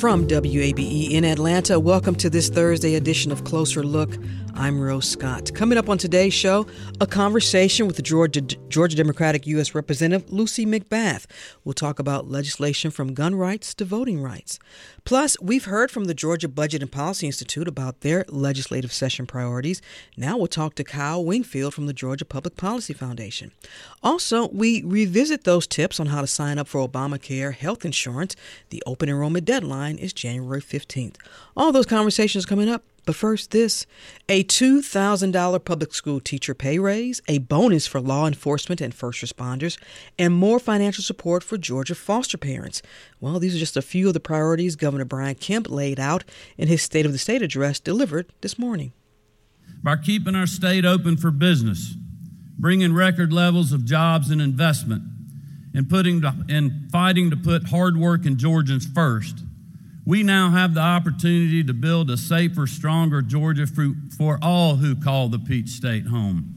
From WABE in Atlanta, welcome to this Thursday edition of Closer Look. I'm Rose Scott. Coming up on today's show, a conversation with Georgia, Georgia Democratic U.S. Representative Lucy McBath. We'll talk about legislation from gun rights to voting rights. Plus, we've heard from the Georgia Budget and Policy Institute about their legislative session priorities. Now we'll talk to Kyle Wingfield from the Georgia Public Policy Foundation. Also, we revisit those tips on how to sign up for Obamacare health insurance. The open enrollment deadline is January 15th. All those conversations coming up but first, this a $2,000 public school teacher pay raise, a bonus for law enforcement and first responders, and more financial support for Georgia foster parents. Well, these are just a few of the priorities Governor Brian Kemp laid out in his State of the State address delivered this morning. By keeping our state open for business, bringing record levels of jobs and investment, and putting to, and fighting to put hard work in Georgians first we now have the opportunity to build a safer, stronger Georgia for all who call the Peach State home.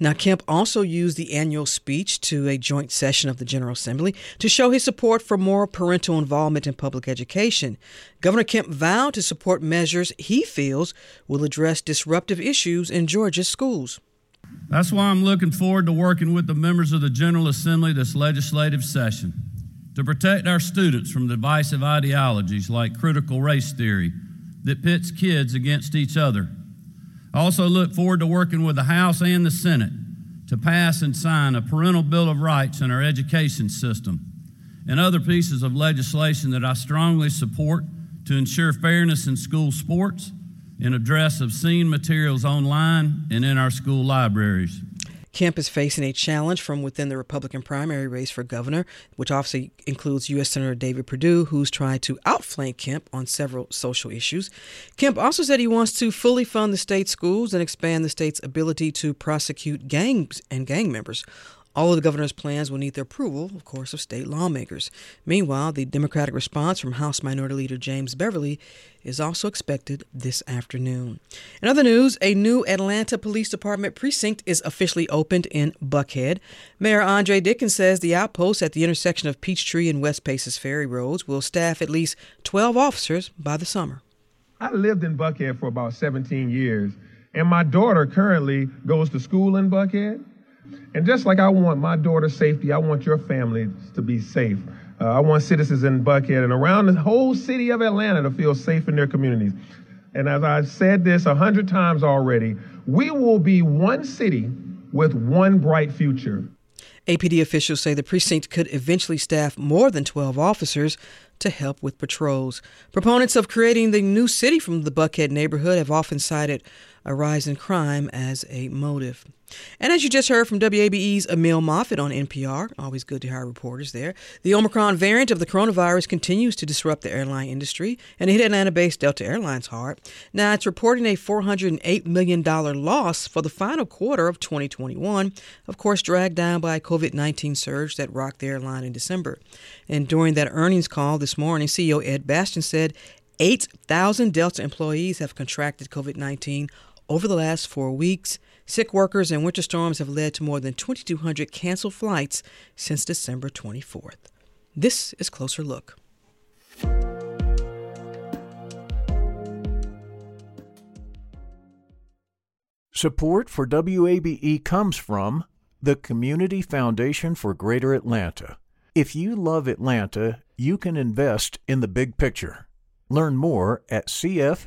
Now, Kemp also used the annual speech to a joint session of the General Assembly to show his support for more parental involvement in public education. Governor Kemp vowed to support measures he feels will address disruptive issues in Georgia's schools. That's why I'm looking forward to working with the members of the General Assembly this legislative session to protect our students from divisive ideologies like critical race theory that pits kids against each other. I also look forward to working with the House and the Senate to pass and sign a parental Bill of Rights in our education system and other pieces of legislation that I strongly support to ensure fairness in school sports and address obscene materials online and in our school libraries. Kemp is facing a challenge from within the Republican primary race for governor, which obviously includes U.S. Senator David Perdue, who's tried to outflank Kemp on several social issues. Kemp also said he wants to fully fund the state schools and expand the state's ability to prosecute gangs and gang members. All of the governor's plans will need the approval, of course, of state lawmakers. Meanwhile, the Democratic response from House Minority Leader James Beverly is also expected this afternoon. In other news, a new Atlanta Police Department precinct is officially opened in Buckhead. Mayor Andre Dickens says the outpost at the intersection of Peachtree and West Paces Ferry Roads will staff at least 12 officers by the summer. I lived in Buckhead for about 17 years, and my daughter currently goes to school in Buckhead. And just like I want my daughter's safety, I want your family to be safe. Uh, I want citizens in Buckhead and around the whole city of Atlanta to feel safe in their communities. And as I've said this a hundred times already, we will be one city with one bright future. APD officials say the precinct could eventually staff more than 12 officers to help with patrols. Proponents of creating the new city from the Buckhead neighborhood have often cited a rise in crime as a motive. And as you just heard from WABE's Emil Moffatt on NPR, always good to hear reporters there, the Omicron variant of the coronavirus continues to disrupt the airline industry and it hit Atlanta based Delta Airlines hard. Now it's reporting a $408 million loss for the final quarter of 2021, of course, dragged down by a COVID 19 surge that rocked the airline in December. And during that earnings call this morning, CEO Ed Bastian said 8,000 Delta employees have contracted COVID 19 over the last four weeks, sick workers and winter storms have led to more than 2,200 canceled flights since December 24th. This is Closer Look. Support for WABE comes from the Community Foundation for Greater Atlanta. If you love Atlanta, you can invest in the big picture. Learn more at CF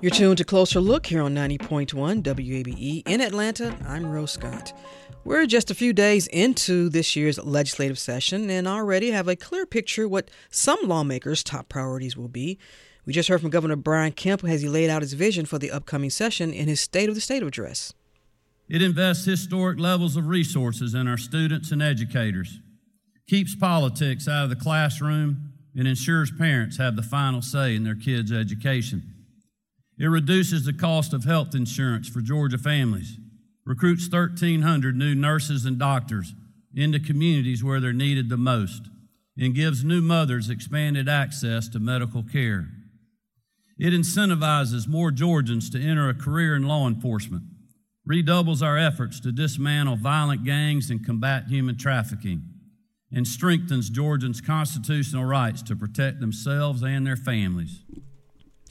You're tuned to Closer Look here on 90.1 WABE in Atlanta. I'm Rose Scott. We're just a few days into this year's legislative session and already have a clear picture what some lawmakers' top priorities will be. We just heard from Governor Brian Kemp as he laid out his vision for the upcoming session in his State of the State address. It invests historic levels of resources in our students and educators, keeps politics out of the classroom, and ensures parents have the final say in their kids' education. It reduces the cost of health insurance for Georgia families, recruits 1,300 new nurses and doctors into communities where they're needed the most, and gives new mothers expanded access to medical care. It incentivizes more Georgians to enter a career in law enforcement, redoubles our efforts to dismantle violent gangs and combat human trafficking, and strengthens Georgians' constitutional rights to protect themselves and their families.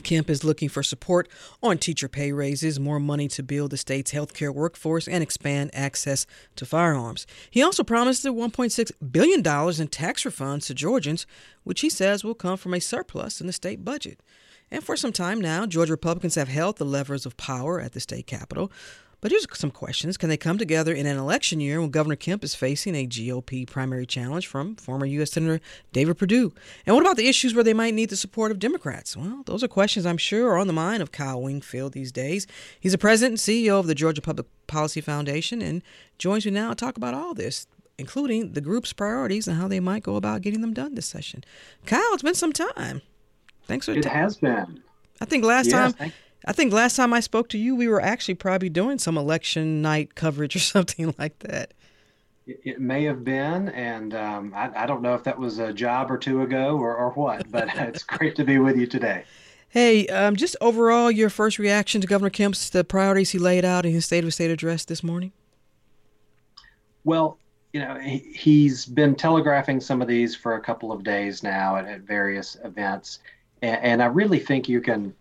Kemp is looking for support on teacher pay raises, more money to build the state's healthcare workforce, and expand access to firearms. He also promised $1.6 billion in tax refunds to Georgians, which he says will come from a surplus in the state budget. And for some time now, Georgia Republicans have held the levers of power at the state capitol. But here's some questions. Can they come together in an election year when Governor Kemp is facing a GOP primary challenge from former U.S. Senator David Perdue? And what about the issues where they might need the support of Democrats? Well, those are questions I'm sure are on the mind of Kyle Wingfield these days. He's the president and CEO of the Georgia Public Policy Foundation and joins me now to talk about all this, including the group's priorities and how they might go about getting them done this session. Kyle, it's been some time. Thanks for It has been. I think last yes, time I think last time I spoke to you, we were actually probably doing some election night coverage or something like that. It may have been, and um, I, I, don't know if that was a job or two ago or, or what, but it's great to be with you today. Hey, um, just overall, your first reaction to Governor Kemp's the priorities he laid out in his State of the State address this morning? Well, you know, he, has been telegraphing some of these for a couple of days now at, at various events, and, and I really think you can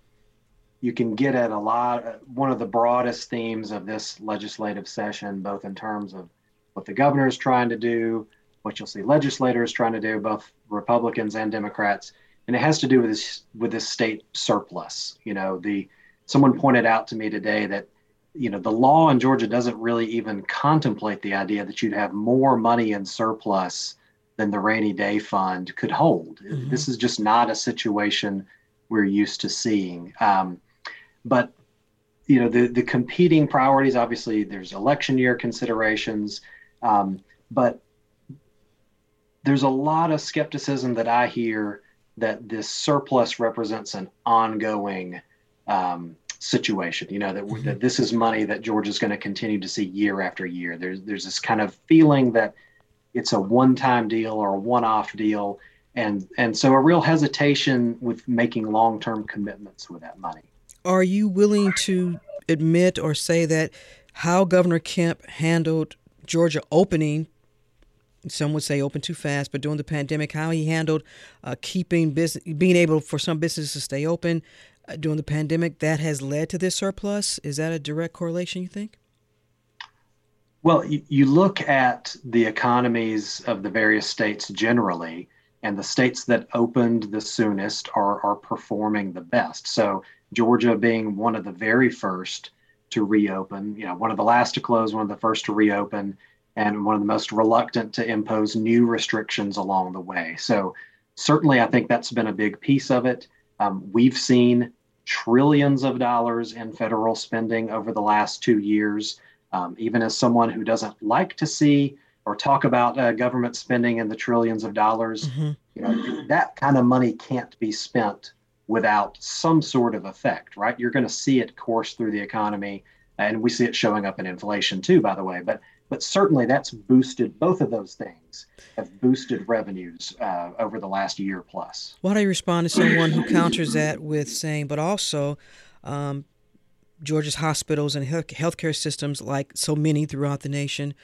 you can get at a lot one of the broadest themes of this legislative session both in terms of what the governor is trying to do what you'll see legislators trying to do both republicans and democrats. And it has to do with this with this state surplus. You know the someone pointed out to me today that you know the law in georgia doesn't really even contemplate the idea that you'd have more money in surplus than the rainy day fund could hold. Mm-hmm. this is just not a situation we're used to seeing. Um, but you know the the competing priorities obviously there's election year considerations um, but there's a lot of skepticism that i hear that this surplus represents an ongoing um, situation you know that, mm-hmm. that this is money that Georgia is going to continue to see year after year there's there's this kind of feeling that it's a one-time deal or a one-off deal and and so a real hesitation with making long-term commitments with that money are you willing to admit or say that how Governor Kemp handled Georgia opening, some would say open too fast, but during the pandemic, how he handled uh, keeping business, being able for some businesses to stay open uh, during the pandemic, that has led to this surplus? Is that a direct correlation, you think? Well, you, you look at the economies of the various states generally, and the states that opened the soonest are, are performing the best. So Georgia being one of the very first to reopen, you know, one of the last to close, one of the first to reopen, and one of the most reluctant to impose new restrictions along the way. So, certainly, I think that's been a big piece of it. Um, we've seen trillions of dollars in federal spending over the last two years. Um, even as someone who doesn't like to see or talk about uh, government spending in the trillions of dollars, mm-hmm. you know, that kind of money can't be spent without some sort of effect, right? You're going to see it course through the economy, and we see it showing up in inflation too, by the way. But but certainly that's boosted both of those things have boosted revenues uh, over the last year plus. Why do you respond to someone who counters that with saying, but also um, Georgia's hospitals and health- healthcare systems, like so many throughout the nation,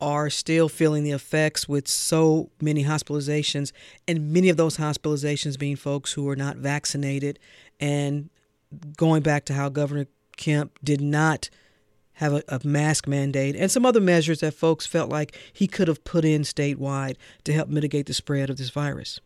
are still feeling the effects with so many hospitalizations, and many of those hospitalizations being folks who are not vaccinated. And going back to how Governor Kemp did not have a, a, mask mandate and some other measures that folks felt like he could have put in statewide to help mitigate the spread of this virus.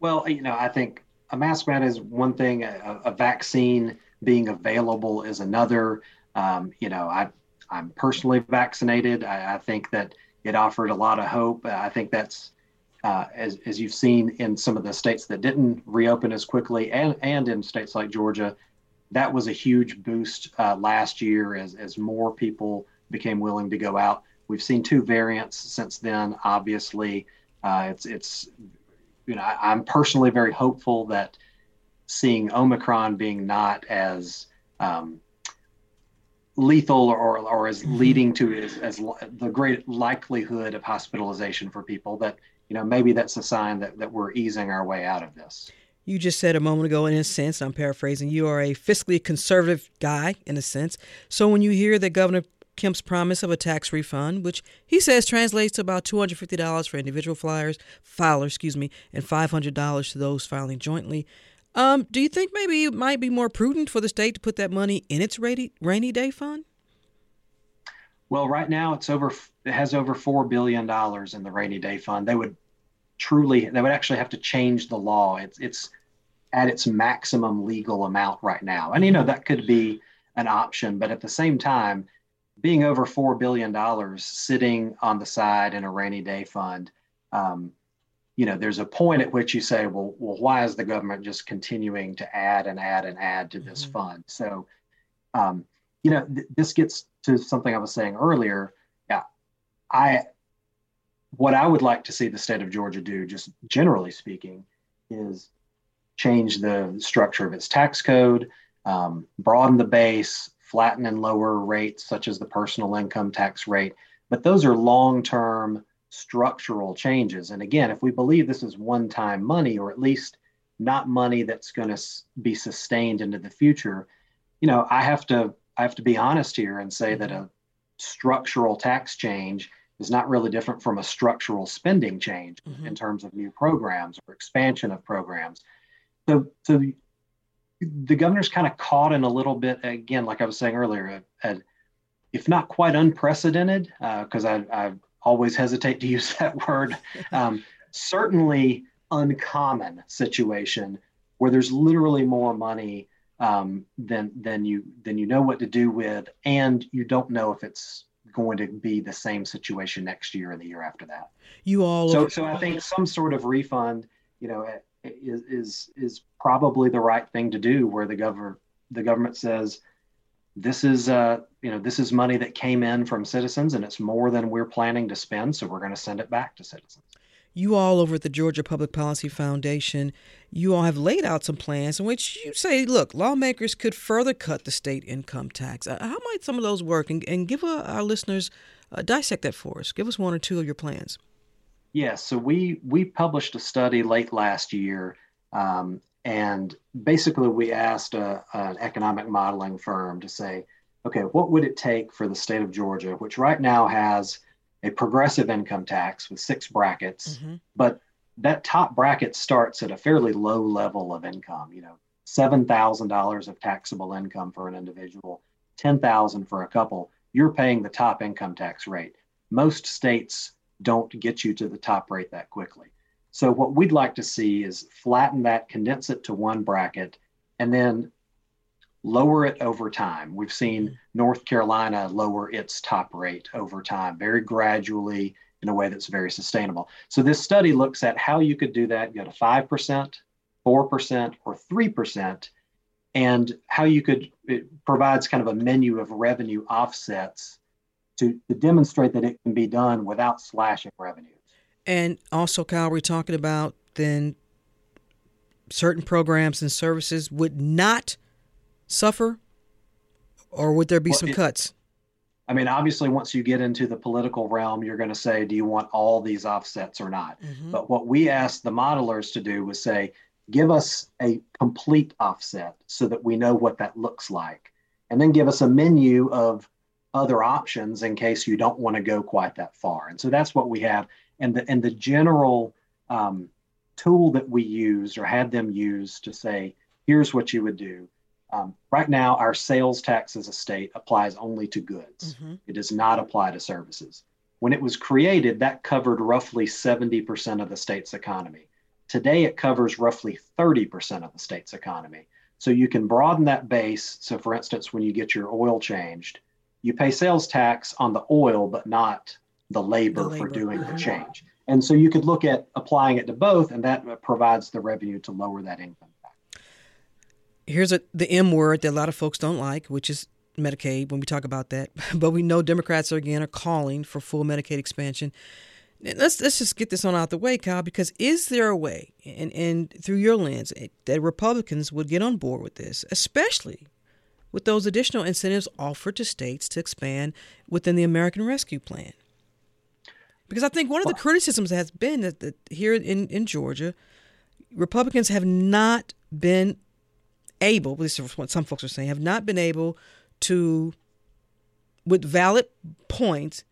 Well, you know, I think a mask mandate is one thing, a, a vaccine being available is another. Um, you know, I I'm personally vaccinated. I, I, think that it offered a lot of hope. I think that's uh, as as you've seen in some of the states that didn't reopen as quickly, and and in states like Georgia, that was a huge boost uh, last year as as more people became willing to go out. We've seen two variants since then. Obviously, uh, it's it's you know I, I'm personally very hopeful that seeing Omicron being not as um, lethal or, or as mm-hmm. leading to as, as the great likelihood of hospitalization for people that you know maybe that's a sign that, that we're easing our way out of this you just said a moment ago in a sense i'm paraphrasing you are a fiscally conservative guy in a sense so when you hear that governor kemp's promise of a tax refund which he says translates to about $250 for individual flyers filers excuse me and $500 to those filing jointly um, do you think maybe it might be more prudent for the state to put that money in its rainy, rainy day fund? Well, right now it's over. It has over four billion dollars in the rainy day fund. They would truly. They would actually have to change the law. It's it's at its maximum legal amount right now, and you know that could be an option. But at the same time, being over four billion dollars sitting on the side in a rainy day fund, um, you know, there's a point at which you say, well, well, why is the government just continuing to add and add and add to this mm-hmm. fund? So, um, you know, th- this gets to something I was saying earlier. Yeah, I, what I would like to see the state of Georgia do, just generally speaking, is change the structure of its tax code, um, broaden the base, flatten and lower rates such as the personal income tax rate. But those are long-term structural changes. And again, if we believe this is one time money, or at least not money that's going to be sustained into the future, you know, I have to I have to be honest here and say that a structural tax change is not really different from a structural spending change mm-hmm. in terms of new programs or expansion of programs. So, so the governor's kind of caught in a little bit again, like I was saying earlier, a, a, if not quite unprecedented, because uh, I, I always hesitate to use that word. Um, certainly uncommon situation where there's literally more money um, than than you than you know what to do with, and you don't know if it's going to be the same situation next year or the year after that. You all so so I think some sort of refund, you know, is is is probably the right thing to do where the government the government says this is uh, you know this is money that came in from citizens and it's more than we're planning to spend so we're going to send it back to citizens. You all over at the georgia public policy foundation you all have laid out some plans in which you say look lawmakers could further cut the state income tax. Uh, how might some of those work? And, and give uh, our listeners uh, dissect that for us. Give us one or two of your plans. Yes yeah, so we we published a study late last year um, and basically, we asked a, an economic modeling firm to say, okay, what would it take for the state of Georgia, which right now has a progressive income tax with six brackets, mm-hmm. but that top bracket starts at a fairly low level of income, you know, $7,000 of taxable income for an individual, 10,000 for a couple, you're paying the top income tax rate. Most states don't get you to the top rate that quickly. So what we'd like to see is flatten that, condense it to one bracket, and then lower it over time. We've seen North Carolina lower its top rate over time, very gradually in a way that's very sustainable. So this study looks at how you could do that, go to 5%, 4%, or 3%, and how you could, it provides kind of a menu of revenue offsets to, to demonstrate that it can be done without slashing revenue. And also, Kyle, we're talking about then certain programs and services would not suffer, or would there be well, some it, cuts? I mean, obviously, once you get into the political realm, you're going to say, do you want all these offsets or not? Mm-hmm. But what we asked the modelers to do was say, give us a complete offset so that we know what that looks like. And then give us a menu of other options in case you don't want to go quite that far. And so that's what we have. And the, and the general um, tool that we used or had them use to say, here's what you would do. Um, right now, our sales tax as a state applies only to goods. Mm-hmm. It does not apply to services. When it was created, that covered roughly 70% of the state's economy. Today, it covers roughly 30% of the state's economy. So you can broaden that base. So, for instance, when you get your oil changed, you pay sales tax on the oil, but not the labor, the labor. for doing the uh-huh. change. And so you could look at applying it to both, and that provides the revenue to lower that income tax. Here's a, the M word that a lot of folks don't like, which is Medicaid when we talk about that. But we know Democrats are again are calling for full Medicaid expansion. Let's let's just get this on out of the way, Kyle, because is there a way, and, and through your lens, that Republicans would get on board with this, especially with those additional incentives offered to states to expand within the American Rescue Plan? Because I think one of the criticisms has been that, that here in, in Georgia, Republicans have not been able, at least what some folks are saying, have not been able to, with valid points,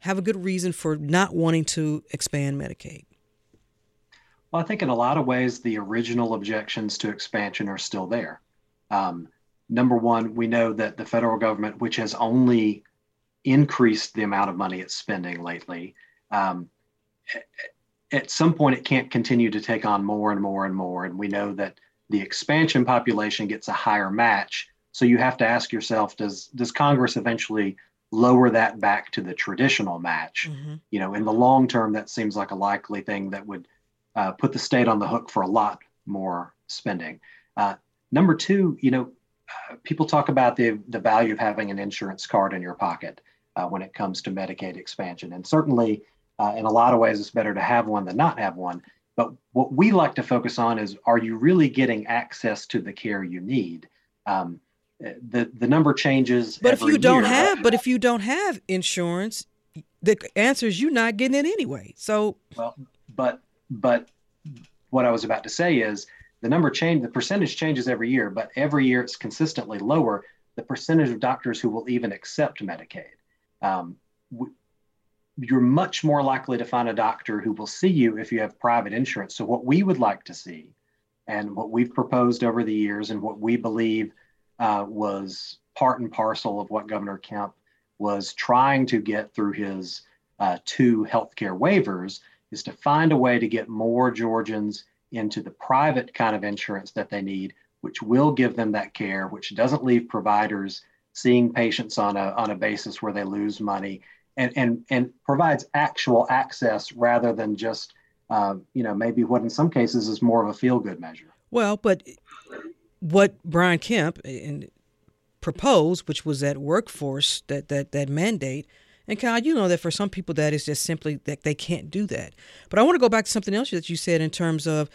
have a good reason for not wanting to expand Medicaid. Well, I think in a lot of ways, the original objections to expansion are still there. Um, number one, we know that the federal government, which has only increased the amount of money it's spending lately, um, at some point it can't continue to take on more and more and more. And we know that the expansion population gets a higher match. So you have to ask yourself, does does Congress eventually lower that back to the traditional match? Mm-hmm. You know, in the long term, that seems like a likely thing that would uh, put the state on the hook for a lot more spending. Uh, number two, you know, uh, people talk about the the value of having an insurance card in your pocket uh, when it comes to Medicaid expansion, and certainly uh, in a lot of ways, it's better to have one than not have one. But what we like to focus on is are you really getting access to the care you need? Um, the the number changes. But if you don't year. have, but if you don't have insurance, the answer is you're not getting it anyway. So well, but but what I was about to say is the number change, the percentage changes every year, but every year it's consistently lower. The percentage of doctors who will even accept Medicaid. Um, you're much more likely to find a doctor who will see you if you have private insurance. So, what we would like to see, and what we've proposed over the years, and what we believe uh, was part and parcel of what Governor Kemp was trying to get through his uh, two healthcare waivers, is to find a way to get more Georgians into the private kind of insurance that they need, which will give them that care, which doesn't leave providers seeing patients on a on a basis where they lose money and and and provides actual access rather than just uh, you know maybe what in some cases is more of a feel good measure. Well, but what Brian Kemp uh, proposed, which was that workforce that that that mandate. And Kyle, you know that for some people that is just simply that they can't do that. But I want to go back to something else that you said in terms of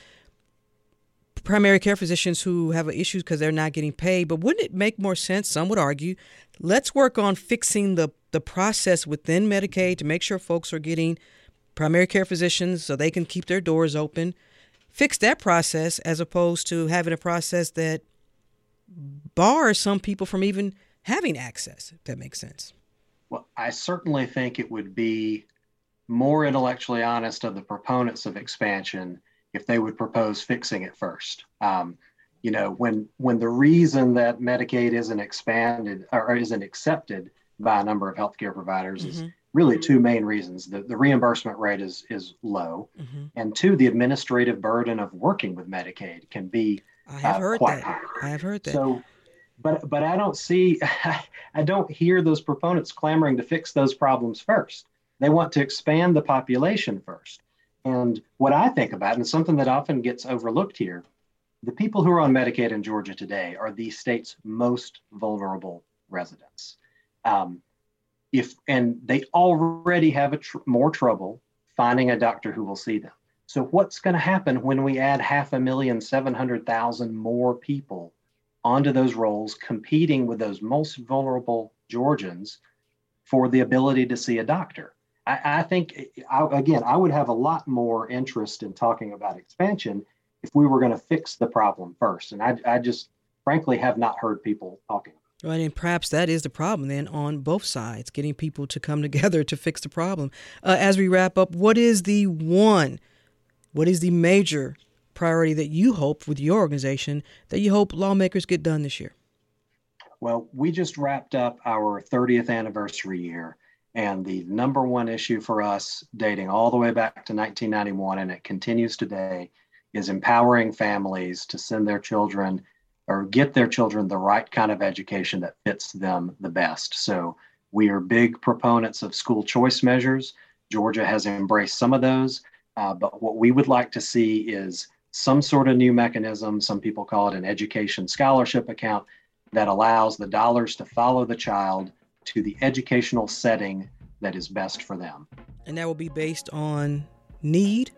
primary care physicians who have issues because they're not getting paid. But wouldn't it make more sense? Some would argue, let's work on fixing the the process within Medicaid to make sure folks are getting primary care physicians so they can keep their doors open. Fix that process as opposed to having a process that bars some people from even having access, if that makes sense. Well, I certainly think it would be more intellectually honest of the proponents of expansion if they would propose fixing it first. Um, you know, when when the reason that Medicaid isn't expanded or isn't accepted by a number of healthcare providers mm-hmm. is really two main reasons. The, the reimbursement rate is is low, mm-hmm. and two, the administrative burden of working with Medicaid can be I have uh, heard that. High. I have heard that. So, but but I don't see, I don't hear those proponents clamoring to fix those problems first. They want to expand the population first. And what I think about, and something that often gets overlooked here, the people who are on Medicaid in Georgia today are the state's most vulnerable residents. Um, if and they already have tr- more trouble finding a doctor who will see them. So what's going to happen when we add half a million, seven hundred thousand more people onto those roles, competing with those most vulnerable Georgians for the ability to see a doctor. I, I think, I, again, I would have a lot more interest in talking about expansion if we were going to fix the problem first. And I, I just frankly have not heard people talking. Right, and perhaps that is the problem then on both sides, getting people to come together to fix the problem. Uh, as we wrap up, what is the one, what is the major priority that you hope with your organization that you hope lawmakers get done this year? Well, we just wrapped up our 30th anniversary year, and the number one issue for us, dating all the way back to 1991, and it continues today, is empowering families to send their children or get their children the right kind of education that fits them the best. So we are big proponents of school choice measures. Georgia has embraced some of those, uh, but what we would like to see is some sort of new mechanism. Some people call it an education scholarship account that allows the dollars to follow the child to the educational setting that is best for them. And that will be based on need?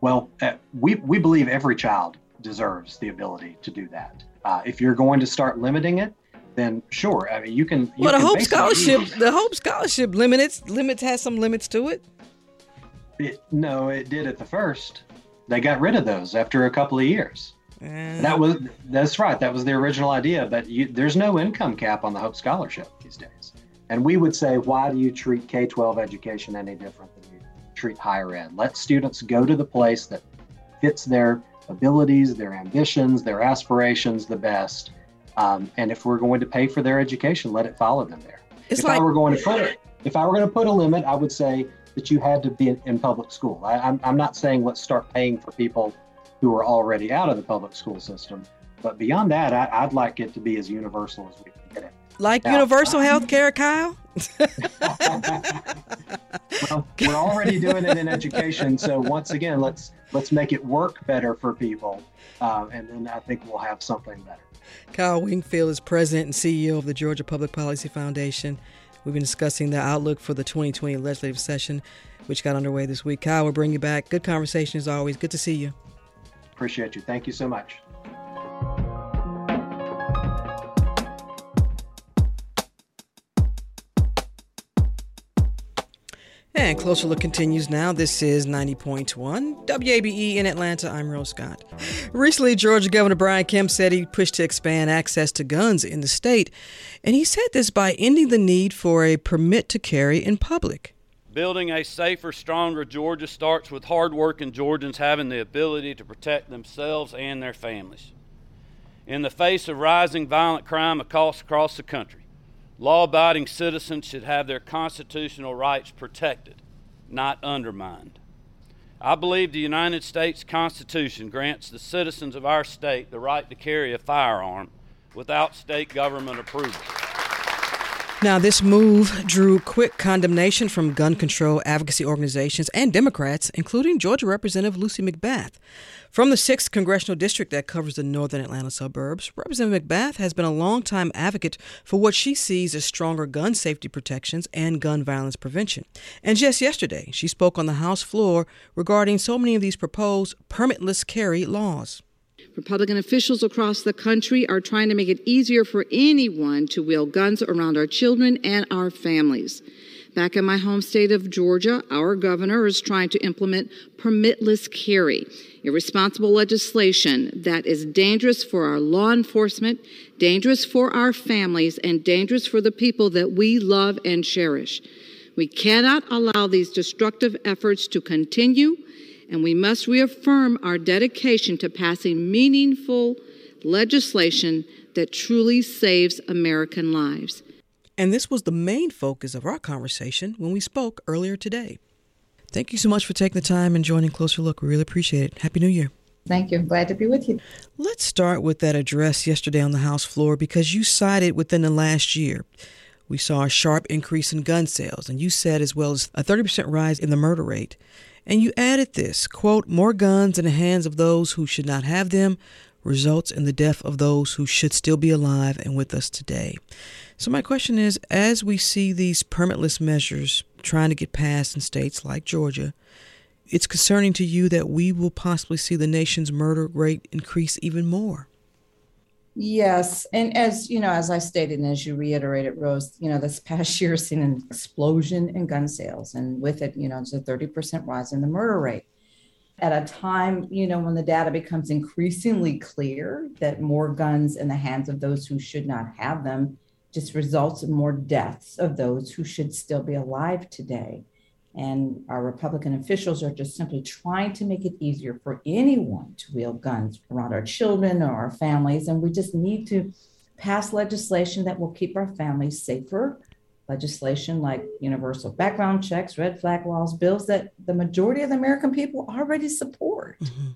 Well, uh, we, we believe every child deserves the ability to do that. Uh, if you're going to start limiting it, then sure. I mean, you can. You well, the can Hope Scholarship, the Hope Scholarship limits limits has some limits to it. It, no, it did at the first. They got rid of those after a couple of years. That was that's right. That was the original idea. But you, there's no income cap on the Hope Scholarship these days. And we would say, why do you treat K-12 education any different than you treat higher ed? Let students go to the place that fits their abilities, their ambitions, their aspirations the best. Um, and if we're going to pay for their education, let it follow them there. It's if like, I were going to put it, if I were going to put a limit, I would say that you had to be in, in public school. I, I'm, I'm not saying let's start paying for people who are already out of the public school system. But beyond that, I, would like it to be as universal as we can get it. Like now, universal uh, health care, Kyle? well, we're already doing it in education. So once again, let's let's make it work better for people, uh, and then I think we'll have something better. Kyle Wingfield is president and CEO of the Georgia Public Policy Foundation. We've been discussing the outlook for the 2020 legislative session, which got underway this week. Kyle, we'll bring you back. Good conversation as always. Good to see you. Appreciate you. Thank you so much. And Closer Look continues now. This is 90.1 WABE in Atlanta. I'm Rose Scott. Recently, Georgia Governor Brian Kemp said he pushed to expand access to guns in the state. And he said this by ending the need for a permit to carry in public. Building a safer, stronger Georgia starts with hardworking Georgians having the ability to protect themselves and their families. In the face of rising violent crime across, across the country, law abiding citizens should have their constitutional rights protected, not undermined. I believe the United States Constitution grants the citizens of our state the right to carry a firearm without state government approval. Now, this move drew quick condemnation from gun control advocacy organizations and Democrats, including Georgia Representative Lucy McBath. From the 6th congressional district that covers the northern Atlanta suburbs, Representative McBath has been a longtime advocate for what she sees as stronger gun safety protections and gun violence prevention. And just yesterday, she spoke on the House floor regarding so many of these proposed permitless carry laws. Republican officials across the country are trying to make it easier for anyone to wield guns around our children and our families. Back in my home state of Georgia, our governor is trying to implement permitless carry, irresponsible legislation that is dangerous for our law enforcement, dangerous for our families, and dangerous for the people that we love and cherish. We cannot allow these destructive efforts to continue and we must reaffirm our dedication to passing meaningful legislation that truly saves American lives. And this was the main focus of our conversation when we spoke earlier today. Thank you so much for taking the time and joining Closer Look. We really appreciate it. Happy New Year. Thank you. I'm Glad to be with you. Let's start with that address yesterday on the House floor because you cited within the last year we saw a sharp increase in gun sales, and you said as well as a 30% rise in the murder rate. And you added this quote, more guns in the hands of those who should not have them results in the death of those who should still be alive and with us today. So, my question is as we see these permitless measures trying to get passed in states like Georgia, it's concerning to you that we will possibly see the nation's murder rate increase even more. Yes, and as you know, as I stated and as you reiterated, Rose, you know, this past year has seen an explosion in gun sales, and with it, you know, it's a thirty percent rise in the murder rate. At a time, you know, when the data becomes increasingly clear that more guns in the hands of those who should not have them just results in more deaths of those who should still be alive today. And our Republican officials are just simply trying to make it easier for anyone to wield guns around our children or our families. And we just need to pass legislation that will keep our families safer. Legislation like universal background checks, red flag laws, bills that the majority of the American people already support. Mm-hmm.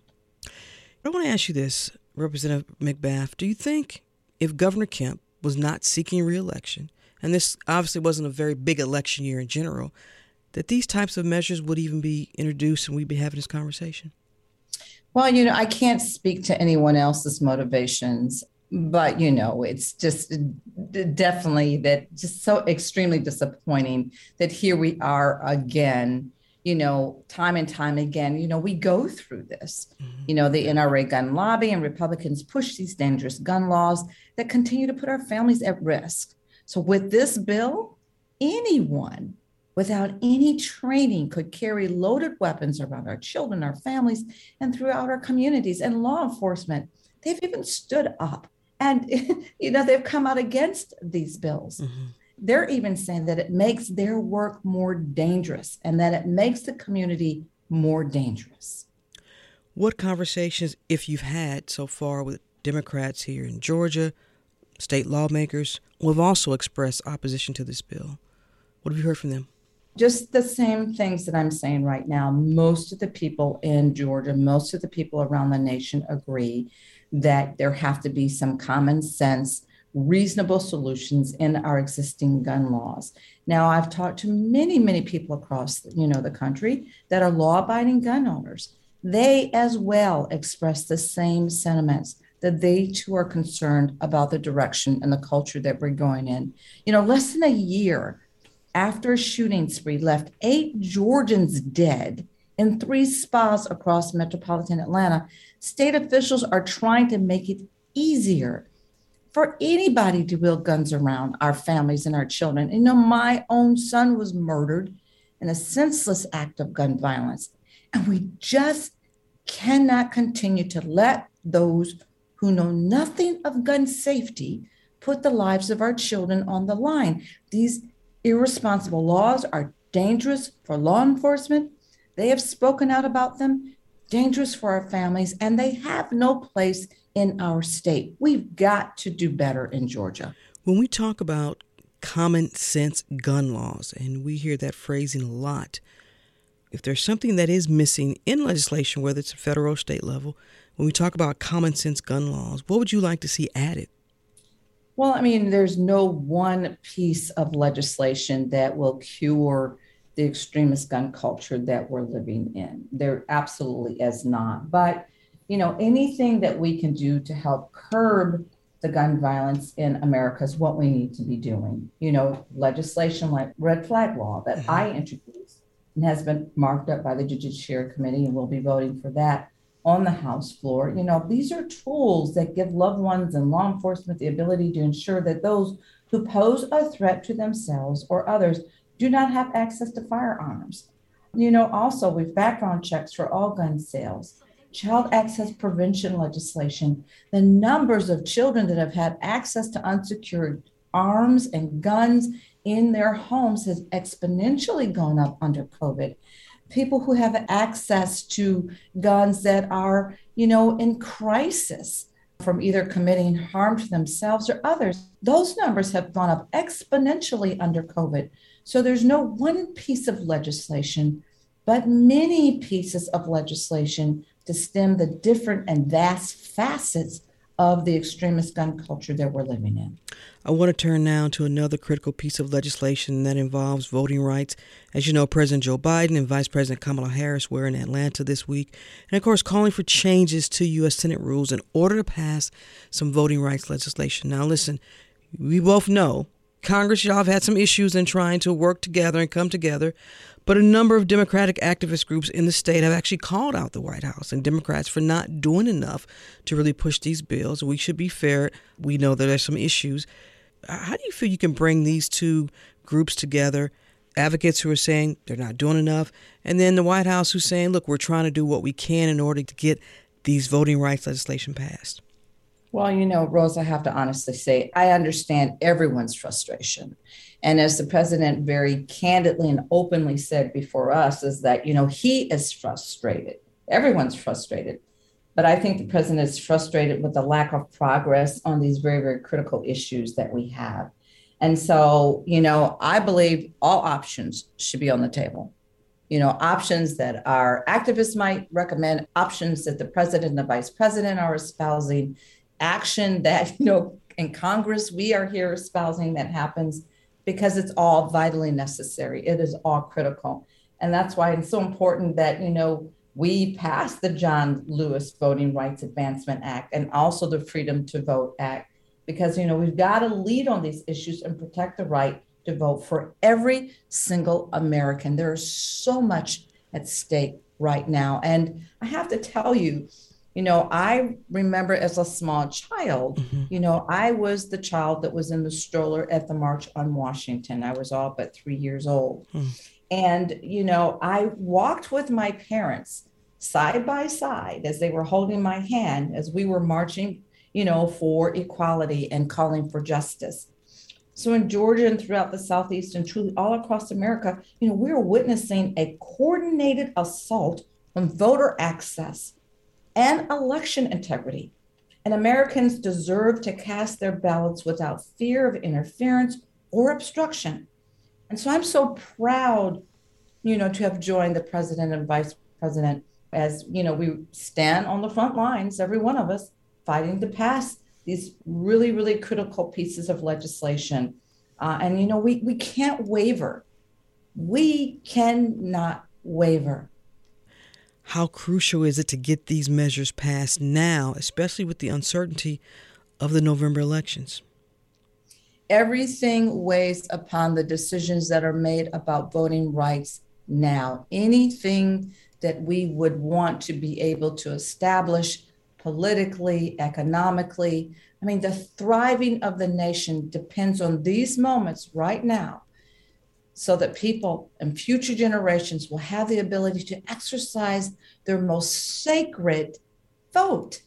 I want to ask you this, Representative McBath. Do you think if Governor Kemp was not seeking reelection, and this obviously wasn't a very big election year in general, that these types of measures would even be introduced and we'd be having this conversation? Well, you know, I can't speak to anyone else's motivations, but you know, it's just definitely that just so extremely disappointing that here we are again. You know, time and time again, you know, we go through this. Mm-hmm. You know, the NRA gun lobby and Republicans push these dangerous gun laws that continue to put our families at risk. So, with this bill, anyone without any training could carry loaded weapons around our children, our families, and throughout our communities. And law enforcement, they've even stood up and you know they've come out against these bills. Mm-hmm. They're even saying that it makes their work more dangerous and that it makes the community more dangerous. What conversations, if you've had so far with Democrats here in Georgia, state lawmakers, who have also expressed opposition to this bill? What have you heard from them? Just the same things that I'm saying right now. Most of the people in Georgia, most of the people around the nation agree that there have to be some common sense, reasonable solutions in our existing gun laws. Now, I've talked to many, many people across, you know, the country that are law-abiding gun owners. They as well express the same sentiments that they too are concerned about the direction and the culture that we're going in. You know, less than a year after a shooting spree left eight Georgians dead in three spas across metropolitan Atlanta, state officials are trying to make it easier for anybody to wield guns around our families and our children. You know, my own son was murdered in a senseless act of gun violence. And we just cannot continue to let those who know nothing of gun safety put the lives of our children on the line. These irresponsible laws are dangerous for law enforcement. They have spoken out about them, dangerous for our families, and they have no place in our state. We've got to do better in Georgia. When we talk about common sense gun laws, and we hear that phrasing a lot, if there's something that is missing in legislation, whether it's a federal or state level, when we talk about common sense gun laws, what would you like to see added? Well, I mean, there's no one piece of legislation that will cure the extremist gun culture that we're living in. There absolutely is not. But, you know, anything that we can do to help curb the gun violence in America is what we need to be doing. You know, legislation like red flag law that mm-hmm. I introduced and has been marked up by the Judiciary Committee, and we'll be voting for that on the House floor. You know, these are tools that give loved ones and law enforcement the ability to ensure that those who pose a threat to themselves or others do not have access to firearms. You know, also with background checks for all gun sales, child access prevention legislation, the numbers of children that have had access to unsecured arms and guns in their homes has exponentially gone up under COVID people who have access to guns that are, you know, in crisis from either committing harm to themselves or others. Those numbers have gone up exponentially under COVID. So there's no one piece of legislation, but many pieces of legislation to stem the different and vast facets of the extremist gun culture that we're living in. I want to turn now to another critical piece of legislation that involves voting rights. As you know, President Joe Biden and Vice President Kamala Harris were in Atlanta this week, and of course, calling for changes to U.S. Senate rules in order to pass some voting rights legislation. Now, listen, we both know Congress, y'all have had some issues in trying to work together and come together. But a number of Democratic activist groups in the state have actually called out the White House and Democrats for not doing enough to really push these bills. We should be fair. We know that there's some issues. How do you feel you can bring these two groups together? Advocates who are saying they're not doing enough, and then the White House who's saying, look, we're trying to do what we can in order to get these voting rights legislation passed. Well, you know, Rose, I have to honestly say, I understand everyone's frustration. And as the president very candidly and openly said before us, is that, you know, he is frustrated. Everyone's frustrated. But I think the president is frustrated with the lack of progress on these very, very critical issues that we have. And so, you know, I believe all options should be on the table. You know, options that our activists might recommend, options that the president and the vice president are espousing, action that, you know, in Congress we are here espousing that happens because it's all vitally necessary. It is all critical. And that's why it's so important that, you know, we passed the John Lewis Voting Rights Advancement Act and also the Freedom to Vote Act because, you know, we've got to lead on these issues and protect the right to vote for every single American. There is so much at stake right now. And I have to tell you, you know, I remember as a small child, mm-hmm. you know, I was the child that was in the stroller at the March on Washington. I was all but three years old. Mm. And, you know, I walked with my parents side by side as they were holding my hand as we were marching, you know, for equality and calling for justice. So in Georgia and throughout the Southeast and truly all across America, you know, we are witnessing a coordinated assault on voter access and election integrity. And Americans deserve to cast their ballots without fear of interference or obstruction. And so I'm so proud, you know, to have joined the president and vice president as, you know, we stand on the front lines, every one of us, fighting to pass these really, really critical pieces of legislation. Uh, and, you know, we, we can't waver. We cannot waver. How crucial is it to get these measures passed now, especially with the uncertainty of the November elections? Everything weighs upon the decisions that are made about voting rights now. Anything that we would want to be able to establish politically, economically. I mean, the thriving of the nation depends on these moments right now so that people and future generations will have the ability to exercise their most sacred vote.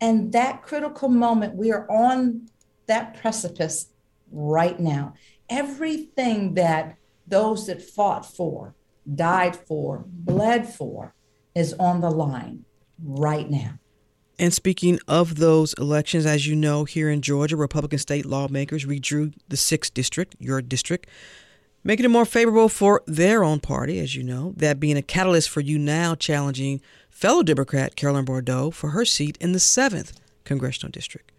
And that critical moment, we are on that precipice right now. Everything that those that fought for, died for, bled for is on the line right now. And speaking of those elections, as you know, here in Georgia, Republican state lawmakers redrew the 6th district, your district, making it more favorable for their own party, as you know, that being a catalyst for you now challenging fellow Democrat Carolyn Bourdeaux for her seat in the 7th congressional district.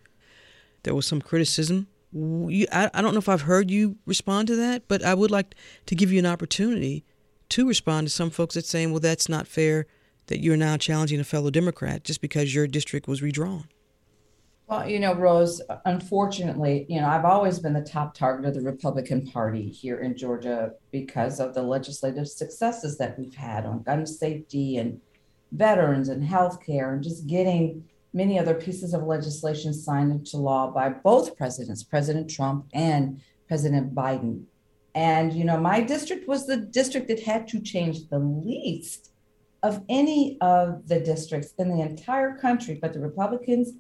There was some criticism. I, don't know if I've heard you respond to that, but I would like to give you an opportunity to respond to some folks that saying, well, that's not fair that you're now challenging a fellow Democrat just because your district was redrawn. Well, you know, Rose, unfortunately, you know, I've always been the top target of the Republican Party here in Georgia because of the legislative successes that we've had on gun safety and veterans and healthcare and just getting many other pieces of legislation signed into law by both presidents, President Trump and President Biden. And, you know, my district was the district that had to change the least of any of the districts in the entire country, but the Republicans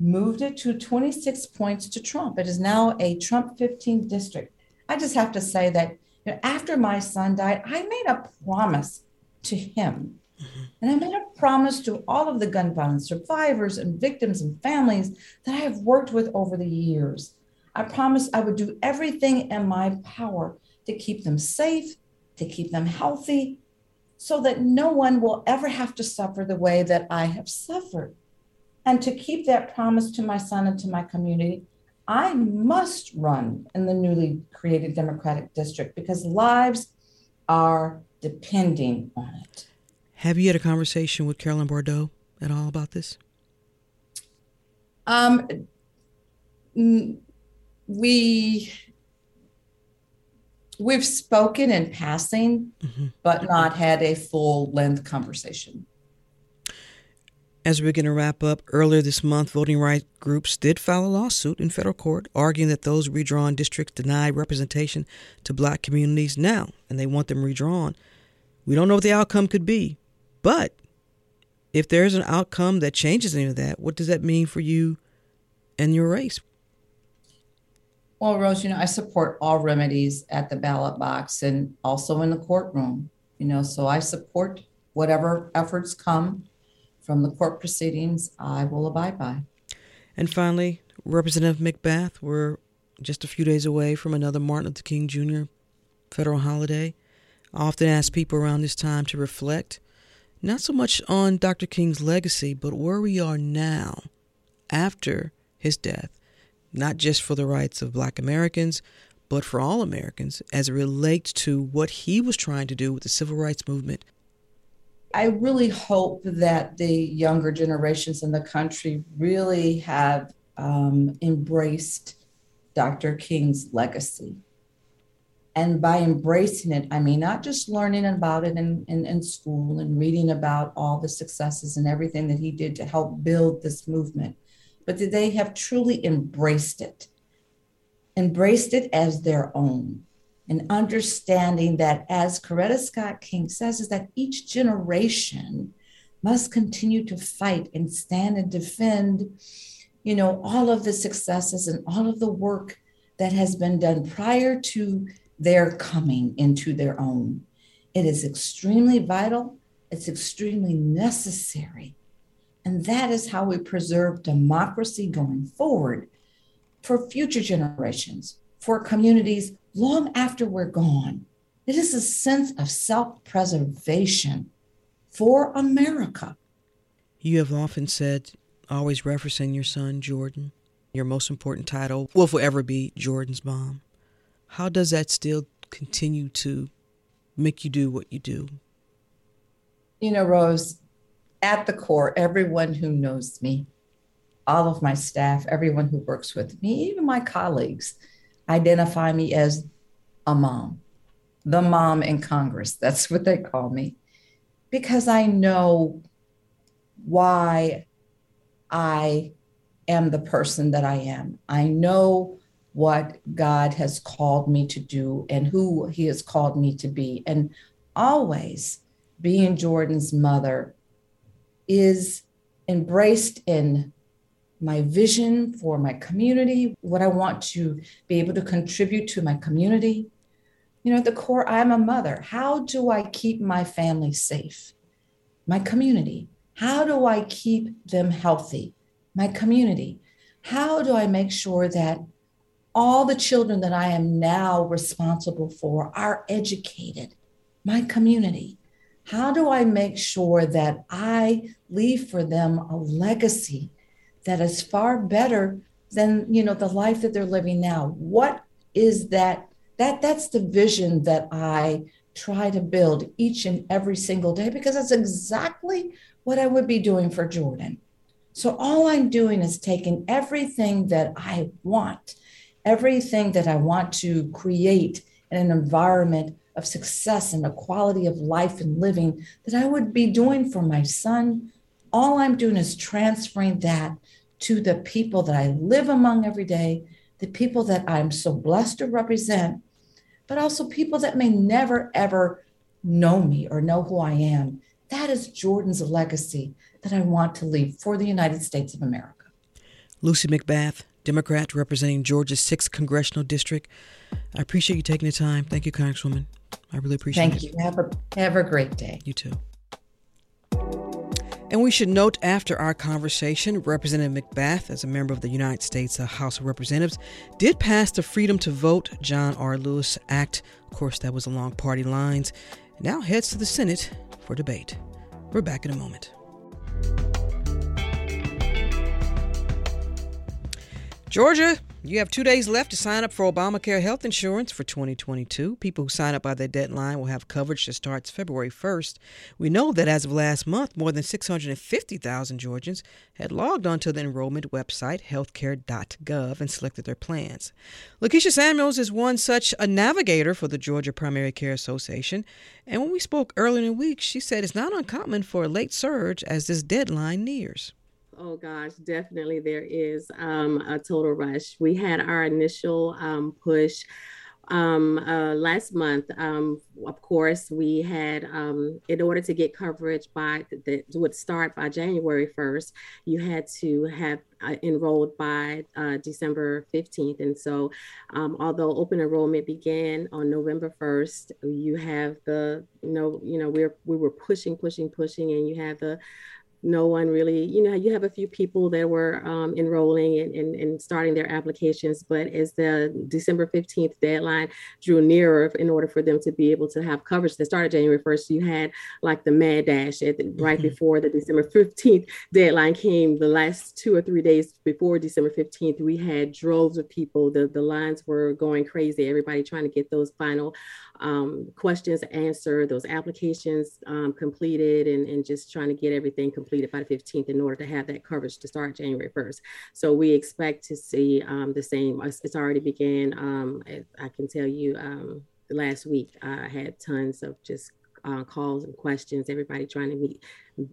moved it to 26 points to Trump. It is now a Trump 15 district. I just have to say that you know, after my son died, I made a promise to him. Mm-hmm. And I made a promise to all of the gun violence survivors and victims and families that I have worked with over the years. I promised I would do everything in my power to keep them safe, to keep them healthy, so that no one will ever have to suffer the way that I have suffered. And to keep that promise to my son and to my community, I must run in the newly created Democratic district because lives are depending on it. Have you had a conversation with Carolyn Bourdeaux at all about this? Um, we We've spoken in passing, mm-hmm. but not had a full length conversation. As we're going to wrap up, earlier this month, voting rights groups did file a lawsuit in federal court arguing that those redrawn districts deny representation to black communities now, and they want them redrawn. We don't know what the outcome could be, but if there's an outcome that changes any of that, what does that mean for you and your race? Well, Rose, you know, I support all remedies at the ballot box and also in the courtroom, you know, so I support whatever efforts come from the court proceedings, I will abide by. And finally, Representative McBath, we're just a few days away from another Martin Luther King Jr. federal holiday. I often ask people around this time to reflect, not so much on Dr. King's legacy, but where we are now after his death, not just for the rights of black Americans, but for all Americans as it relates to what he was trying to do with the civil rights movement I really hope that the younger generations in the country really have um, embraced Dr. King's legacy. And by embracing it, I mean not just learning about it in, in, in school and reading about all the successes and everything that he did to help build this movement, but that they have truly embraced it, embraced it as their own and understanding that, as Coretta Scott King says, is that each generation must continue to fight and stand and defend, you know, all of the successes and all of the work that has been done prior to their coming into their own. It is extremely vital. It's extremely necessary. And that is how we preserve democracy going forward for future generations, for communities long after we're gone. It is a sense of self preservation for America. You have often said, always referencing your son, Jordan, your most important title will forever be Jordan's mom. How does that still continue to make you do what you do? You know, Rose, at the core, everyone who knows me, all of my staff, everyone who works with me, even my colleagues, identify me as a mom, the mom in Congress. That's what they call me, because I know why I am the person that I am. I know what God has called me to do and who He has called me to be. And always being Jordan's mother is embraced in my vision for my community, what I want to be able to contribute to my community. You know, at the core, I'm a mother. How do I keep my family safe? My community. How do I keep them healthy? My community. How do I make sure that all the children that I am now responsible for are educated? My community. How do I make sure that I leave for them a legacy that is far better than you know the life that they're living now. What is that that that's the vision that i try to build each and every single day because that's exactly what i would be doing for jordan. So all i'm doing is taking everything that i want everything that i want to create in an environment of success and a quality of life and living that i would be doing for my son all I'm doing is transferring that to the people that I live among every day, the people that I'm so blessed to represent, but also people that may never, ever know me or know who I am. That is Jordan's legacy that I want to leave for the United States of America. Lucy McBath, Democrat representing Georgia's 6th Congressional District. I appreciate you taking the time. Thank you, Congresswoman. I really appreciate Thank it. Thank you. Have a, have a great day. You too. And we should note after our conversation, Representative McBath, as a member of the United States uh, House of Representatives, did pass the Freedom to Vote John R. Lewis Act. Of course, that was along party lines. Now heads to the Senate for debate. We're back in a moment. Georgia You have two days left to sign up for Obamacare health insurance for 2022. People who sign up by the deadline will have coverage that starts February 1st. We know that as of last month, more than 650,000 Georgians had logged onto the enrollment website, healthcare.gov, and selected their plans. Lakeisha Samuels is one such a navigator for the Georgia Primary Care Association. And when we spoke earlier in the week, she said it's not uncommon for a late surge as this deadline nears. Oh gosh, definitely there is um, a total rush. We had our initial um, push um, uh, last month. Um, of course, we had um, in order to get coverage by that would start by January first. You had to have uh, enrolled by uh, December 15th. And so, um, although open enrollment began on November 1st, you have the you know you know we're we were pushing, pushing, pushing, and you have the no one really, you know, you have a few people that were um, enrolling and, and, and, starting their applications, but as the December 15th deadline drew nearer in order for them to be able to have coverage that started January 1st, you had like the mad dash at the, right mm-hmm. before the December 15th deadline came, the last two or three days before December 15th, we had droves of people. The, the lines were going crazy, everybody trying to get those final um, questions answered, those applications um, completed, and, and just trying to get everything completed by the 15th in order to have that coverage to start January 1st. So we expect to see um, the same. It's already began. Um, I can tell you um, last week I had tons of just uh, calls and questions, everybody trying to meet,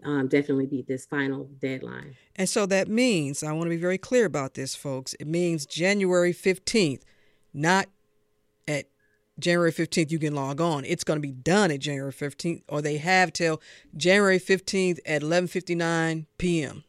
um, definitely beat this final deadline. And so that means, I want to be very clear about this, folks, it means January 15th, not at January 15th, you can log on. It's going to be done at January 15th, or they have till January 15th at 11:59 p.m.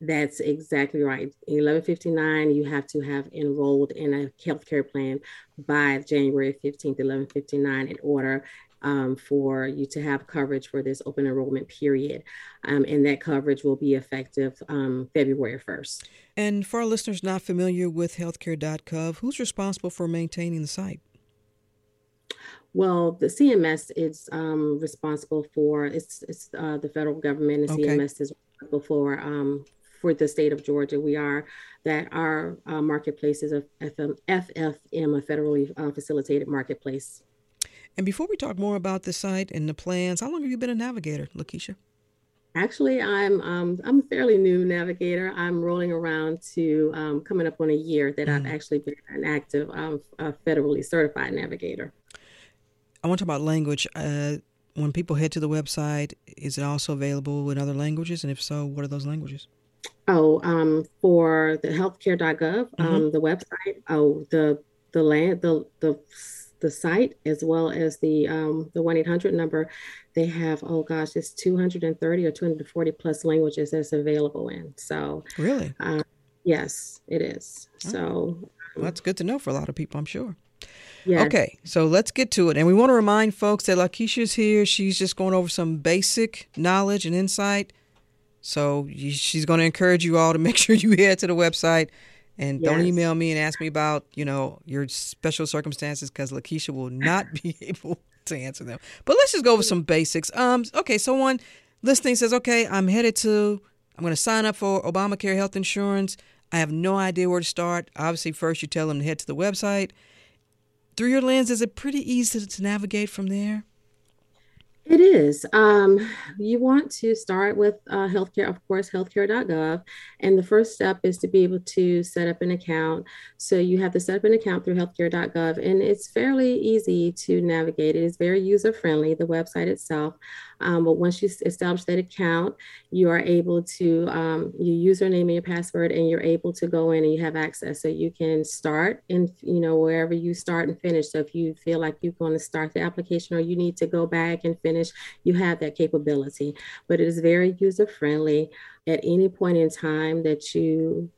That's exactly right. 11:59, you have to have enrolled in a healthcare plan by January 15th, 11:59, in order um, for you to have coverage for this open enrollment period. Um, and that coverage will be effective um, February 1st. And for our listeners not familiar with healthcare.gov, who's responsible for maintaining the site? Well, the CMS is um, responsible for it's it's uh, the federal government and okay. CMS is responsible for um, for the state of Georgia. We are that our uh, marketplace is a FM, FFM, a federally uh, facilitated marketplace. And before we talk more about the site and the plans, how long have you been a navigator, Lakeisha? Actually, I'm um, I'm a fairly new navigator. I'm rolling around to um, coming up on a year that mm. I've actually been an active, um, federally certified navigator. I want to talk about language. Uh, when people head to the website, is it also available in other languages? And if so, what are those languages? Oh, um, for the healthcare.gov, um, mm-hmm. um, the website, oh, the the land, the the the site as well as the um, the one eight hundred number, they have oh gosh, it's two hundred and thirty or two hundred and forty plus languages that's available in. So really, um, yes, it is. Oh. So well, that's good to know for a lot of people, I'm sure. Yes. Okay, so let's get to it. And we want to remind folks that Lakeisha's here. She's just going over some basic knowledge and insight. So she's going to encourage you all to make sure you head to the website and yes. don't email me and ask me about, you know, your special circumstances because Lakeisha will not be able to answer them. But let's just go over some basics. Um, okay, so one listening says, okay, I'm headed to, I'm going to sign up for Obamacare health insurance. I have no idea where to start. Obviously, first you tell them to head to the website through your lens, is it pretty easy to, navigate from there? It is. Um, you want to start with uh, healthcare, of course, healthcare.gov. And the first step is to be able to set up an account. So you have to set up an account through healthcare.gov, and it's fairly easy to navigate. It is very user friendly, the website itself. Um, but once you establish that account, you are able to, um, your username and your password, and you're able to go in and you have access. So you can start and, you know, wherever you start and finish. So if you feel like you're going to start the application or you need to go back and finish, you have that capability. But it is very user friendly. At any point in time that you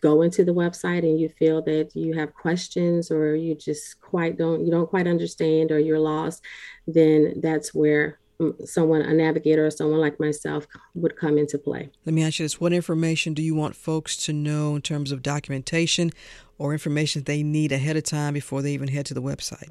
go into the website and you feel that you have questions or you just quite don't you don't quite understand or you're lost then that's where someone, a navigator or someone like myself, would come into play. Let me ask you this What information do you want folks to know in terms of documentation or information they need ahead of time before they even head to the website?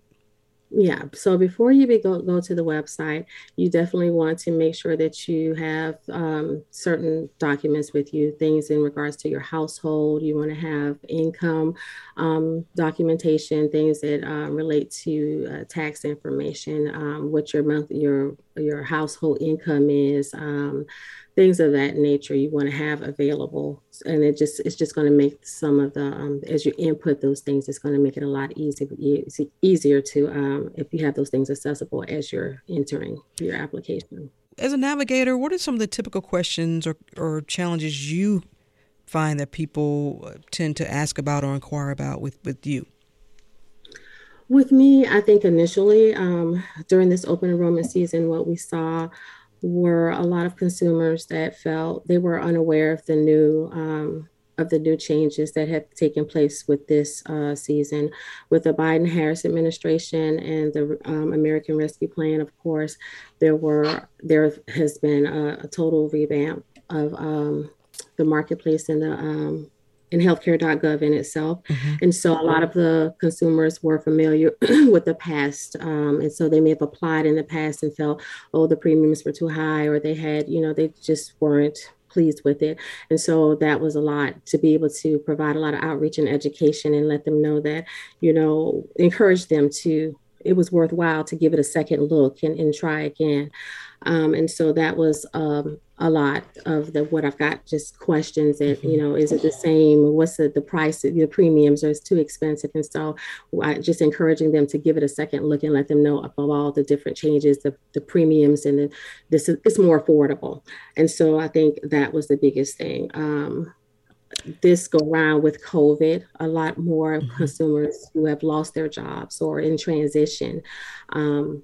Yeah. So before you be, go, go to the website, you definitely want to make sure that you have um, certain documents with you, things in regards to your household. You want to have income um, documentation, things that uh, relate to uh, tax information, um, what your month, your your household income is. Um, things of that nature you want to have available and it just it's just going to make some of the um, as you input those things it's going to make it a lot easier easier to um, if you have those things accessible as you're entering your application. As a navigator what are some of the typical questions or, or challenges you find that people tend to ask about or inquire about with with you? With me, I think initially um, during this open enrollment season, what we saw were a lot of consumers that felt they were unaware of the new um, of the new changes that have taken place with this uh, season, with the Biden Harris administration and the um, American Rescue Plan. Of course, there were there has been a, a total revamp of um, the marketplace and the um, in healthcare.gov in itself. Mm-hmm. And so a lot of the consumers were familiar with the past. Um, and so they may have applied in the past and felt, oh, the premiums were too high, or they had, you know, they just weren't pleased with it. And so that was a lot to be able to provide a lot of outreach and education and let them know that, you know, encourage them to, it was worthwhile to give it a second look and, and try again. Um, and so that was um, a lot of the what I've got just questions that you know is it the same? What's the, the price of the premiums? Or it's too expensive. And so I, just encouraging them to give it a second look and let them know about all the different changes the, the premiums and the, this is it's more affordable. And so I think that was the biggest thing. Um, this go around with COVID, a lot more mm-hmm. consumers who have lost their jobs or in transition um,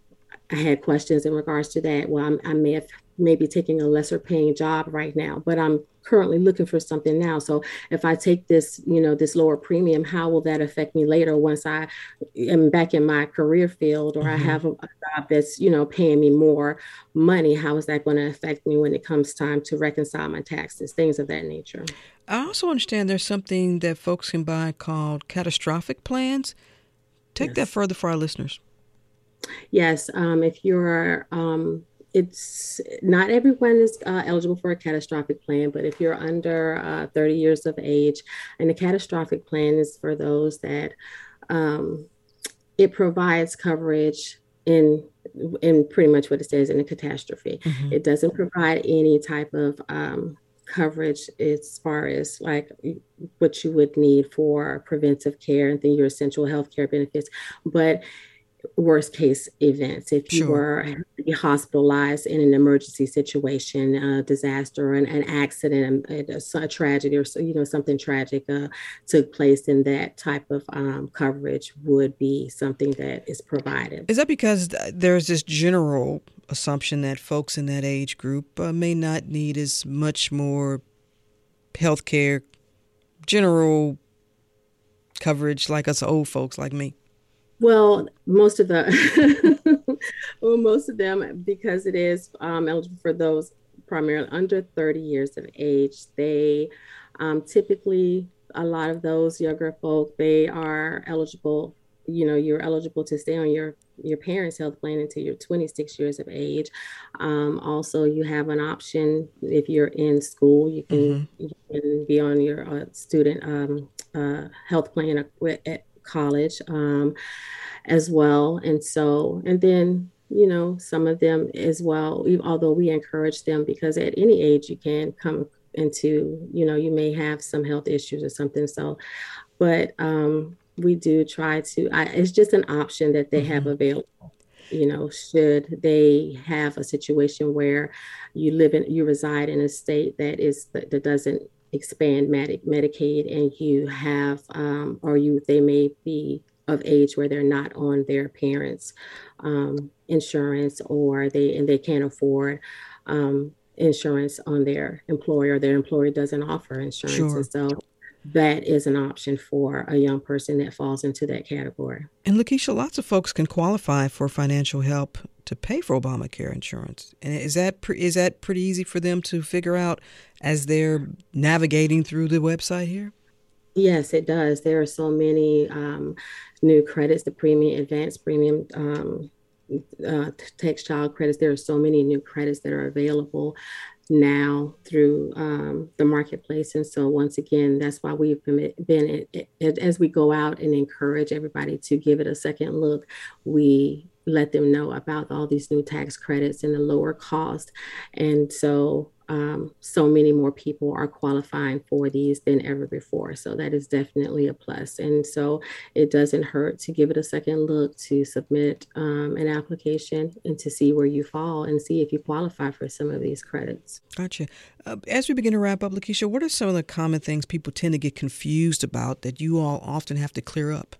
I had questions in regards to that. Well, I'm, i may have maybe taking a lesser paying job right now, but I'm currently looking for something now. So if I take this, you know, this lower premium, how will that affect me later once I am back in my career field or mm-hmm. I have a, a, job that's, you know, paying me more money? How is that going to affect me when it comes time to reconcile my taxes, things of that nature? I also understand there's something that folks can buy called catastrophic plans. Take yes. that further for our listeners. Yes, um, if you're, um, it's not everyone is uh, eligible for a catastrophic plan, but if you're under uh, 30 years of age, and the catastrophic plan is for those that um, it provides coverage in in pretty much what it says in a catastrophe. Mm-hmm. It doesn't provide any type of um, coverage as far as like what you would need for preventive care and then your essential health care benefits, but worst case events. If you sure. were hospitalized in an emergency situation, a disaster, an, an accident, a, a, tragedy, or you know something tragic uh, took place, then that type of um, coverage would be something that is provided. Is that because there's this general assumption that folks in that age group uh, may not need as much more health care, general coverage like us old folks like me? Well, most of the, well, most of them, because it is um, eligible for those primarily under 30 years of age, they um, typically, a lot of those younger folk, they are eligible. You know, you're eligible to stay on your your parents' health plan until you're 26 years of age. Um, also, you have an option if you're in school, you can, mm-hmm. you can be on your uh, student um, uh, health plan at, college um, as well. And so, and then, you know, some of them as well, although we encourage them because at any age you can come into, you know, you may have some health issues or something. So, but um, we do try to, I, it's just an option that they mm-hmm. have available you know should they have a situation where you live in you reside in a state that is that doesn't expand Medi- Medicaid and you have, um, or you, they may be of age where they're not on their parents' um, insurance or they, and they can't afford um, insurance on their employer, their employer doesn't offer insurance. Sure. And so that is an option for a young person that falls into that category. And Lakeisha, lots of folks can qualify for financial help to pay for Obamacare insurance. And is that pre- is that pretty easy for them to figure out as they're navigating through the website here? Yes, it does. There are so many um, new credits, the premium, advanced premium um, uh, tax child credits. There are so many new credits that are available now through um, the marketplace. And so, once again, that's why we've been, been as we go out and encourage everybody to give it a second look, we let them know about all these new tax credits and the lower cost. And so, um, so many more people are qualifying for these than ever before. So that is definitely a plus. And so it doesn't hurt to give it a second look, to submit um, an application and to see where you fall and see if you qualify for some of these credits. Gotcha. Uh, as we begin to wrap up, Lakeisha, what are some of the common things people tend to get confused about that you all often have to clear up?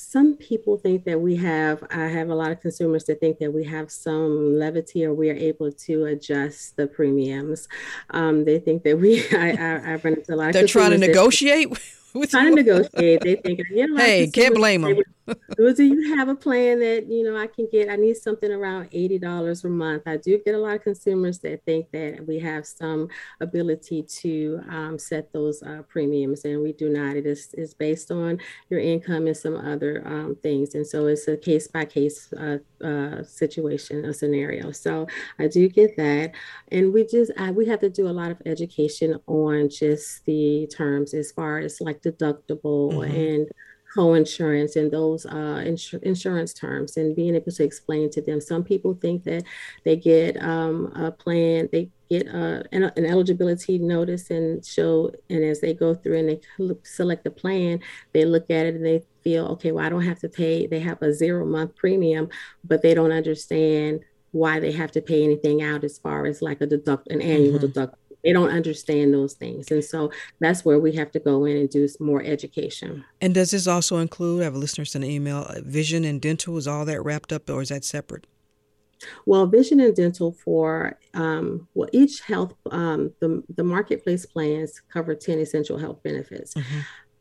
Some people think that we have i have a lot of consumers that think that we have some levity or we are able to adjust the premiums um, they think that we i, I, I run into a lot they're trying to negotiate with trying to negotiate. They think, you know, hey, can't blame them. Do you have a plan that you know I can get? I need something around eighty dollars a month. I do get a lot of consumers that think that we have some ability to um, set those uh, premiums, and we do not. It is is based on your income and some other um, things, and so it's a case by case uh, uh, situation, a scenario. So I do get that, and we just I, we have to do a lot of education on just the terms as far as like deductible mm-hmm. and co-insurance and those uh, ins- insurance terms and being able to explain to them some people think that they get um, a plan they get uh, an, an, eligibility notice and show and as they go through and they select the plan they look at it and they feel okay well i don't have to pay they have a zero month premium but they don't understand why they have to pay anything out as far as like a deduct an annual mm-hmm. deduct they don't understand those things. And so that's where we have to go in and do more education. And does this also include i have a listener send an email uh, vision and dental is all that wrapped up or is that separate? Well vision and dental for um, well each health um, the, the marketplace plans cover 10 essential health benefits. Mm-hmm.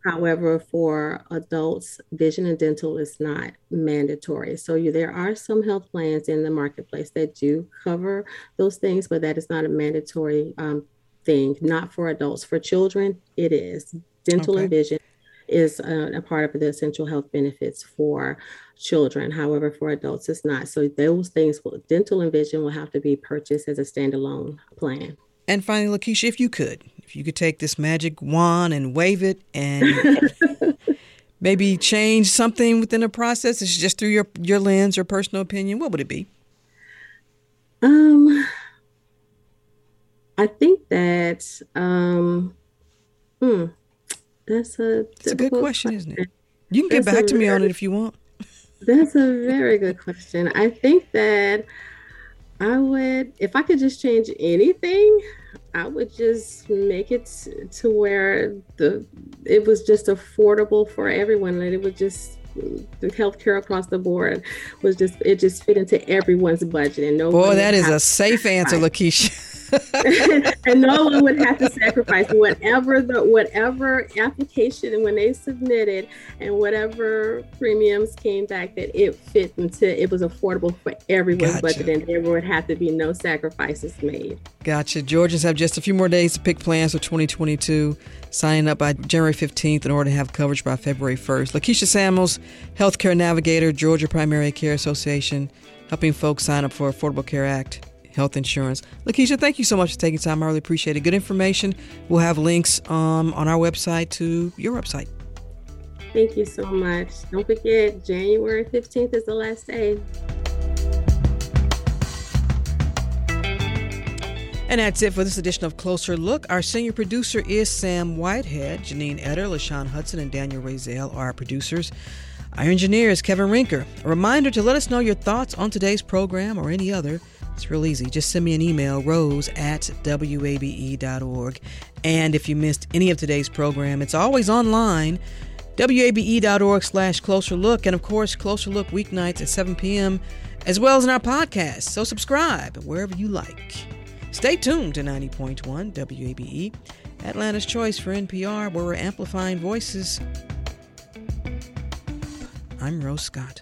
However, for adults, vision and dental is not mandatory. So you, there are some health plans in the marketplace that do cover those things, but that is not a mandatory um, thing. Not for adults. For children, it is. Dental okay. and vision is a, a, part of the essential health benefits for children. However, for adults, it's not. So those things, will, dental and vision, will have to be purchased as a standalone plan. And finally, Lakeisha, if you could, if you could take this magic wand and wave it and maybe change something within the process, it's just through your your lens or personal opinion, what would it be? Um, I think that um, hmm, that's a it's a good question, question, isn't it? You can get that's back to me very, on it if you want. That's a very good question. I think that I would, if I could just change anything, I would just make it to where the it was just affordable for everyone. That it was just the healthcare across the board was just it just fit into everyone's budget and no. Boy, that is a safe answer, Lakeisha. and no one would have to sacrifice whatever the whatever application and when they submitted and whatever premiums came back that it fit into it was affordable for everyone's gotcha. budget and there would have to be no sacrifices made. Gotcha. Georgians have just a few more days to pick plans for 2022. Signing up by January 15th in order to have coverage by February 1st. Lakeisha Samuels, Healthcare Navigator, Georgia Primary Care Association, helping folks sign up for Affordable Care Act health insurance. Lakeisha, thank you so much for taking time. I really appreciate it. Good information. We'll have links um, on our website to your website. Thank you so much. Don't forget, January 15th is the last day. And that's it for this edition of Closer Look. Our senior producer is Sam Whitehead. Janine Eder, LaShawn Hudson, and Daniel Razel are our producers. Our engineer is Kevin Rinker. A reminder to let us know your thoughts on today's program or any other it's real easy. Just send me an email, rose at wabe.org. And if you missed any of today's program, it's always online, wabe.org slash closer look. And of course, closer look weeknights at 7 p.m., as well as in our podcast. So subscribe wherever you like. Stay tuned to 90.1 WABE, Atlanta's choice for NPR, where we're amplifying voices. I'm Rose Scott.